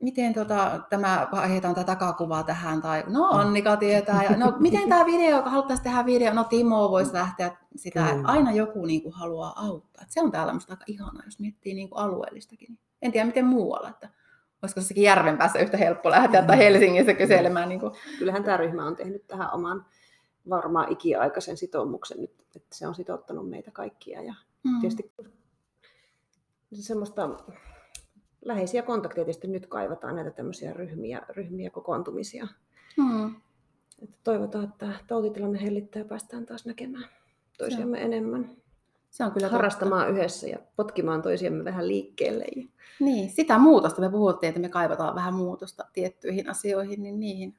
miten tota, tämä vaihdetaan tätä takakuvaa tähän, tai no Annika tietää, ja no miten tämä video, haluttaisiin tehdä video, no Timo voisi lähteä sitä, mm. aina joku niin kuin, haluaa auttaa. Et se on täällä minusta aika ihanaa, jos miettii niin kuin alueellistakin. En tiedä miten muualla, että olisiko sekin järven päässä yhtä helppo lähteä tai Helsingissä kyselemään. Niin kuin. Kyllähän tämä ryhmä on tehnyt tähän oman varmaan ikiaikaisen sitoumuksen nyt, että se on sitouttanut meitä kaikkia. Ja mm. tietysti semmoista läheisiä kontakteja tietysti nyt kaivataan näitä tämmöisiä ryhmiä, ryhmiä kokoontumisia. Mm. Että toivotaan, että tautitilanne hellittää ja päästään taas näkemään toisiamme se enemmän. Se on kyllä Harrastamaan totta. yhdessä ja potkimaan toisiamme vähän liikkeelle. Niin, sitä muutosta me puhuttiin, että me kaivataan vähän muutosta tiettyihin asioihin, niin niihin,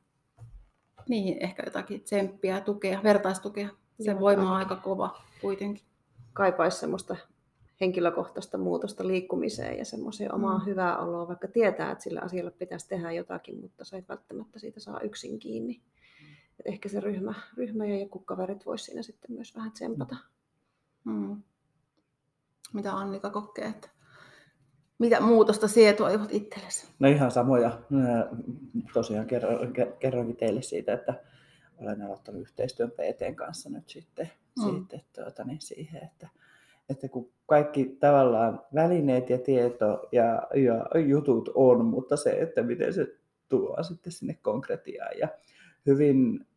niihin ehkä jotakin tsemppiä tukea, vertaistukea. Se voima on aika kova kuitenkin. Kaipaisi semmoista henkilökohtaista muutosta liikkumiseen ja semmoiseen omaa mm. hyvää oloa, vaikka tietää, että sillä asialla pitäisi tehdä jotakin, mutta sä et välttämättä siitä saa yksin kiinni. Et ehkä se ryhmä, ryhmä ja joku kaverit voisi siinä sitten myös vähän tsempata. Mm. Mitä Annika kokee, että mitä muutosta sie toivot itsellesi? No ihan samoja. Tosiaan kerroinkin teille siitä, että olen aloittanut yhteistyön PTn kanssa nyt sitten, mm. sitten tuota, niin siihen, että että kun kaikki tavallaan välineet ja tieto ja, ja jutut on, mutta se, että miten se tuo sitten sinne konkretiaan. Ja hyvin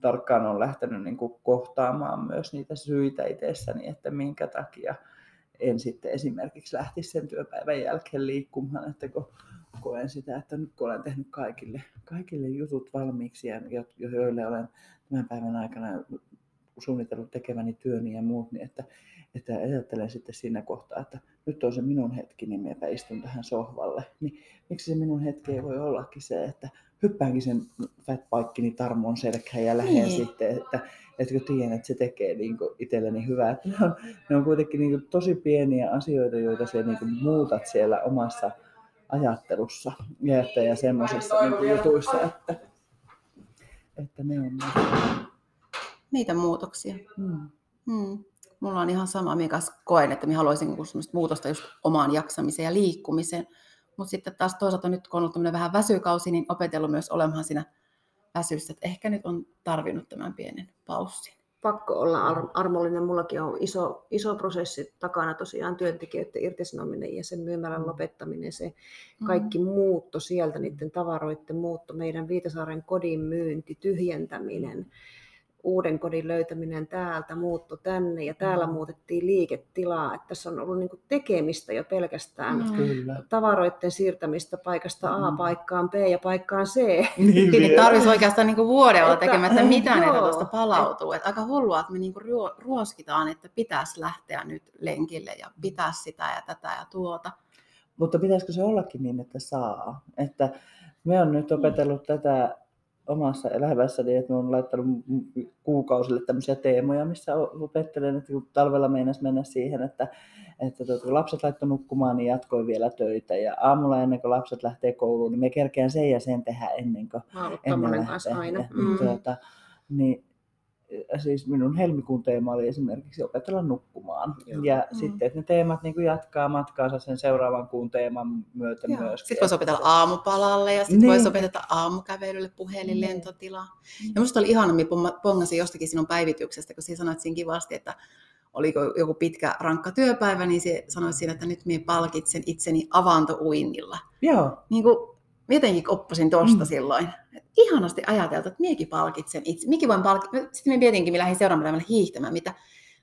tarkkaan on lähtenyt niin kuin kohtaamaan myös niitä syitä itsessäni, että minkä takia en sitten esimerkiksi lähtisi sen työpäivän jälkeen liikkumaan, että kun koen sitä, että nyt kun olen tehnyt kaikille, kaikille jutut valmiiksi, ja joille olen tämän päivän aikana suunnitellut tekeväni työni ja muut, niin että että ajattelen sitten siinä kohtaa, että nyt on se minun hetki, niin minäpä istun tähän sohvalle. Niin miksi se minun hetki ei voi ollakin se, että hyppäänkin sen fatbikini tarmon selkään ja lähden niin. sitten, että, että kun tiedän, että se tekee niin itselleni hyvää. Että ne, on, ne on kuitenkin niin tosi pieniä asioita, joita se niin muutat siellä omassa ajattelussa ja, ja semmoisissa niin jutuissa, että, että ne on niitä muutoksia. Hmm. Hmm. Mulla on ihan sama, mikä koen, että minä haluaisin niinku muutosta just omaan jaksamiseen ja liikkumiseen. Mutta sitten taas toisaalta nyt, kun on ollut vähän väsykausi, niin opetellut myös olemaan siinä väsyssä, että ehkä nyt on tarvinnut tämän pienen paussin. Pakko olla ar- armollinen. Mullakin on iso, iso prosessi takana tosiaan työntekijöiden irtisanominen ja sen myymälän mm. lopettaminen, se kaikki mm. muutto sieltä, niiden tavaroiden muutto, meidän Viitasaaren kodin myynti, tyhjentäminen. Mm uuden kodin löytäminen täältä, muutto tänne ja täällä mm. muutettiin liiketilaa. Että tässä on ollut niin tekemistä jo pelkästään mm. Kyllä. tavaroiden siirtämistä paikasta A mm. paikkaan B ja paikkaan C. Niin, niin tarvitsisi oikeastaan niin vuodella tekemättä mitään, että tuosta palautuu. Että aika hullua, että me niin ruoskitaan, että pitäisi lähteä nyt lenkille ja pitäisi sitä ja tätä ja tuota. Mutta pitäisikö se ollakin niin, että saa? Että me on nyt opetellut tätä omassa elämässäni, että olen laittanut kuukausille tämmöisiä teemoja, missä opettelen, että kun talvella meinas mennä siihen, että, että tuota, kun lapset laittoi nukkumaan, niin jatkoin vielä töitä. Ja aamulla ennen kuin lapset lähtee kouluun, niin me kerkeän sen ja sen tehdä ennen kuin ennen lähtee. Aina. Mm. Tuota, niin siis minun helmikuun teema oli esimerkiksi opetella nukkumaan. Joo. Ja mm. sitten että ne teemat niin kuin jatkaa matkaansa sen seuraavan kuun teeman myötä Joo. myös. Sitten voisi opetella aamupalalle ja sitten niin. voisi opetella aamukävelylle puhelinlentotilaa. Niin. Ja minusta oli ihana, minä pongasin jostakin sinun päivityksestä, kun sinä sanoit siinä kivasti, että oliko joku pitkä rankka työpäivä, niin se sanoi siinä, että nyt minä palkitsen itseni avantouinnilla. Joo. Niin kuin jotenkin oppasin tuosta mm. silloin. Et ihanasti ajateltu, että miekin palkitsen itse. Mikin voin palkita. Sitten me mietinkin, minä lähdin seuraavalle hiihtämään, mitä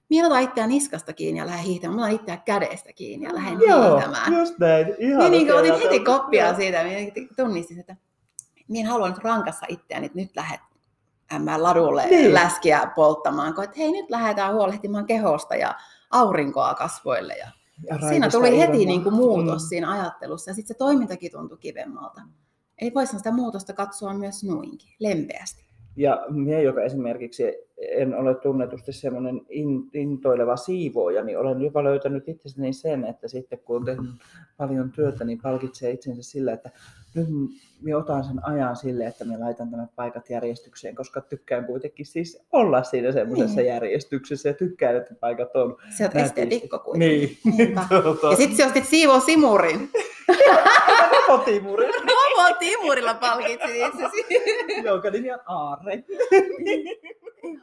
Minä otan itseä niskasta kiinni ja lähden hiihtämään. Mä otan itseä kädestä kiinni ja lähden Joo, hiihtämään. just näin. Ihan niin, niin otin heti koppia siitä. Minä tunnistin, että minä en halua nyt rankassa itseäni, että nyt lähdet mä ladulle niin. läskiä polttamaan, kun että hei nyt lähdetään huolehtimaan kehosta ja aurinkoa kasvoille ja siinä tuli heti niin kuin muutos mm. siinä ajattelussa ja sitten se toimintakin tuntui kivemmalta. Eli voisi sitä muutosta katsoa myös noinkin, lempeästi. Ja minä, joka esimerkiksi en ole tunnetusti semmoinen intoileva siivooja, niin olen jopa löytänyt itsessäni sen, että sitten kun on tehnyt paljon työtä, niin palkitsee itsensä sillä, että nyt minä otan sen ajan sille, että minä laitan nämä paikat järjestykseen, koska tykkään kuitenkin siis olla siinä semmoisessa niin. järjestyksessä ja tykkään, että paikat on Se on esteetikko kuitenkin. Niin. ja sitten se ostit siivoo simurin. Mopotimurilla. Mopotimurilla palkitsit itsesi. Jonka nimi on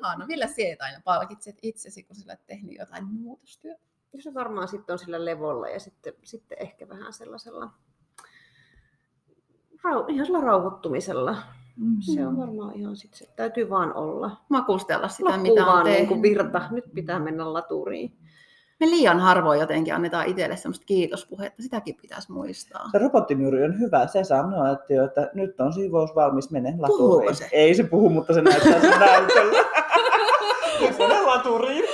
Ihana. Millä sieltä aina palkitset itsesi, kun sillä tehnyt jotain muutostyötä? Se varmaan sitten on sillä levolla ja sitten, sitten ehkä vähän sellaisella Rau, ihan sillä rauhoittumisella. Mm. Se on varmaan ihan sit se. Täytyy vaan olla. Makustella sitä, Loppuu mitä on vaan niin tehnyt. kuin virta. Nyt pitää mennä laturiin. Me liian harvoin jotenkin annetaan itselle semmoista kiitospuhetta. Sitäkin pitäisi muistaa. Se robottimyry on hyvä. Se sanoo, että, jo, että nyt on siivous valmis, mene Puhuuko laturiin. se? Ei se puhu, mutta se näyttää sen näytöllä. mene laturiin.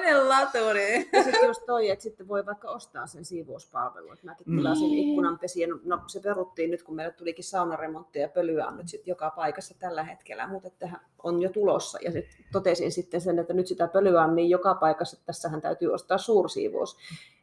Mene laturiin. Ja sitten just toi, että sitten voi vaikka ostaa sen siivouspalvelun. Että mäkin tilasin Niin. ikkunanpesien, no se peruttiin nyt, kun meille tulikin saunaremontti ja pölyä on nyt sitten joka paikassa tällä hetkellä, mutta että on jo tulossa. Ja sit totesin sitten sen, että nyt sitä pölyä on niin joka paikassa, että tässähän täytyy ostaa suursiivous.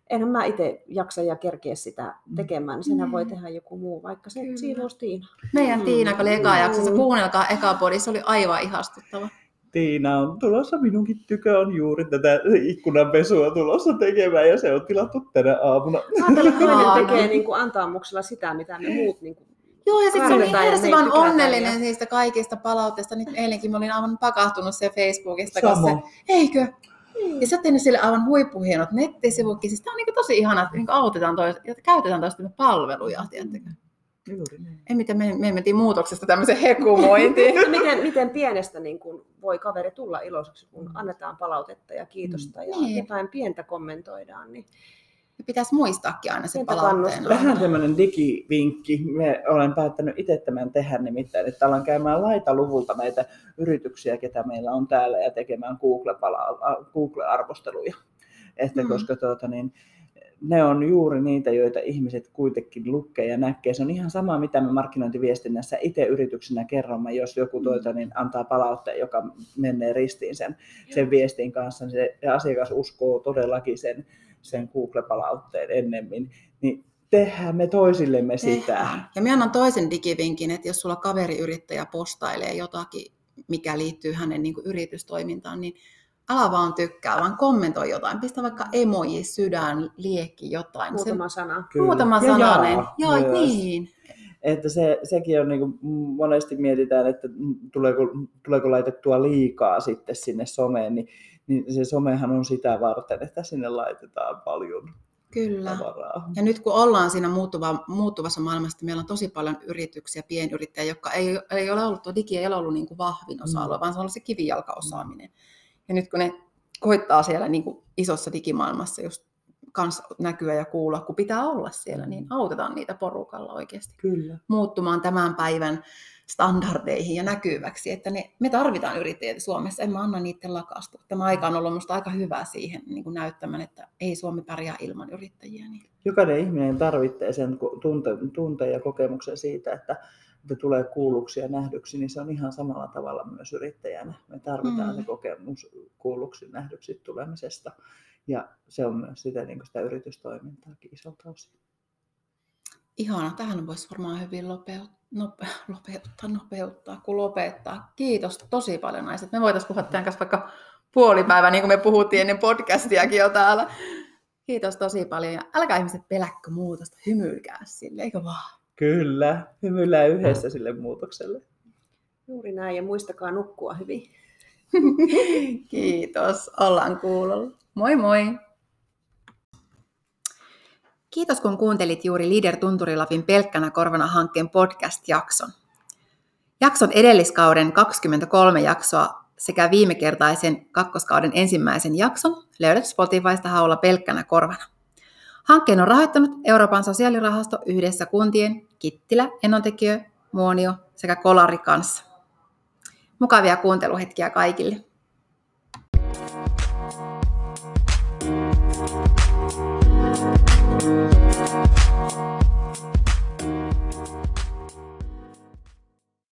Enhän mä itse jaksa ja kerkeä sitä tekemään, niin senhän voi tehdä joku muu, vaikka se Kyllä. siivous Tiina. Meidän Mm. Tiina, kun oli eka jaksossa, Mm. kuunnelkaa eka podi, se oli aivan ihastuttava. Tiina on tulossa, minunkin tykö on juuri tätä ikkunanpesua tulossa tekemään ja se on tilattu tänä aamuna. Ajatella, että toinen tekee niin kuin antaamuksella sitä, mitä me muut niin kuin Joo, ja sitten se oli hersivan me tykätään onnellinen ja- niistä kaikista palautteista. Nyt eilenkin mä olin aivan pakahtunut se Facebookista, se, Sama. eikö? Ja sä oot tehnyt sille aivan huippuhienot nettisivutkin. Siis tää on niinku tosi ihana, että niinku autetaan toista ja käytetään toistemme palveluja, tiedättekö? Juuri niin. Ei mitä me, me mentiin muutoksesta tämmöiseen hekumointiin. No miten, miten pienestä niin kuin voi kaveri tulla iloiseksi, kun annetaan palautetta ja kiitosta ja Niin. jotain pientä kommentoidaan. Niin Ja pitäisi muistaakin aina se palautteen. Vähän semmoinen digivinkki. Me olen päättänyt itse tämän tehdä nimittäin, että alan käymään laitaluvulta näitä yrityksiä, ketä meillä on täällä ja tekemään Google-arvosteluja. Että Mm. koska tuota, niin, ne on juuri niitä, joita ihmiset kuitenkin lukee ja näkee. Se on ihan sama, mitä me markkinointiviestinnässä itse yrityksenä kerromme, jos joku tuota, niin antaa palautteen, joka menee ristiin sen, sen viestin kanssa, niin se asiakas uskoo todellakin sen, sen Google-palautteen ennemmin. Niin tehdään me toisillemme sitä. Tehdään. Ja minä annan toisen digivinkin, että jos sulla kaveriyrittäjä postailee jotakin, mikä liittyy hänen niin kuin yritystoimintaan, niin älä vaan tykkää, vaan kommentoi jotain. Pistä vaikka emoji, sydän, liekki, jotain. muutama sana. Se, muutama Ja sananen. jaa Joo, myös. niin. Että se, sekin on niin kuin, monesti mietitään, että tuleeko, tuleeko laitettua liikaa sitten sinne someen, niin, niin se somehan on sitä varten, että sinne laitetaan paljon Kyllä. tavaraa. Ja nyt kun ollaan siinä muuttuva, muuttuvassa maailmassa, meillä on tosi paljon yrityksiä, pienyrittäjiä, jotka ei, ei ole ollut, tuo digi ei ole ollut niin kuin vahvin osa-alue, Mm. vaan se on ollut se kivijalkaosaaminen. Ja nyt kun ne koittaa siellä niin kuin isossa digimaailmassa just kans näkyä ja kuulla, kun pitää olla siellä, niin autetaan niitä porukalla oikeasti Kyllä. muuttumaan tämän päivän standardeihin ja näkyväksi, että ne, me tarvitaan yrittäjiä Suomessa, en mä anna niiden lakastua. Tämä aika on ollut minusta aika hyvä siihen niin kuin näyttämään, että ei Suomi pärjää ilman yrittäjiä. Niin. Jokainen ihminen tarvitsee sen tunte, tunteen ja kokemuksen siitä, että tulee kuulluksi ja nähdyksi, niin se on ihan samalla tavalla myös yrittäjänä. Me tarvitaan Mm. se kokemus kuulluksi nähdyksi tulemisesta. Ja se on myös sitä, niin sitä yritystoimintaakin isolta osin. Ihana, tähän voisi varmaan hyvin lopeut, nope, lopeuttaa, nopeuttaa kuin lopettaa. Kiitos tosi paljon naiset. Me voitaisiin puhua tämän kanssa vaikka puolipäivä, niin kuin me puhuttiin ennen podcastiakin jo täällä. Kiitos tosi paljon ja älkää ihmiset peläkkö muutosta, hymyilkää sille, eikö vaan? Kyllä, hymyillään yhdessä sille muutokselle. Juuri näin ja muistakaa nukkua hyvin. Kiitos, ollaan kuulolla. Moi moi! Kiitos kun kuuntelit juuri Leader Tunturilapin pelkkänä korvana hankkeen podcast-jakson. Jakson edelliskauden 23 jaksoa sekä viimekertaisen kakkoskauden ensimmäisen jakson löydät Spotifysta haulla pelkkänä korvana. Hankkeen on rahoittanut Euroopan sosiaalirahasto yhdessä kuntien Kittilä, Enontekijö, Muonio sekä Kolari kanssa. Mukavia kuunteluhetkiä kaikille.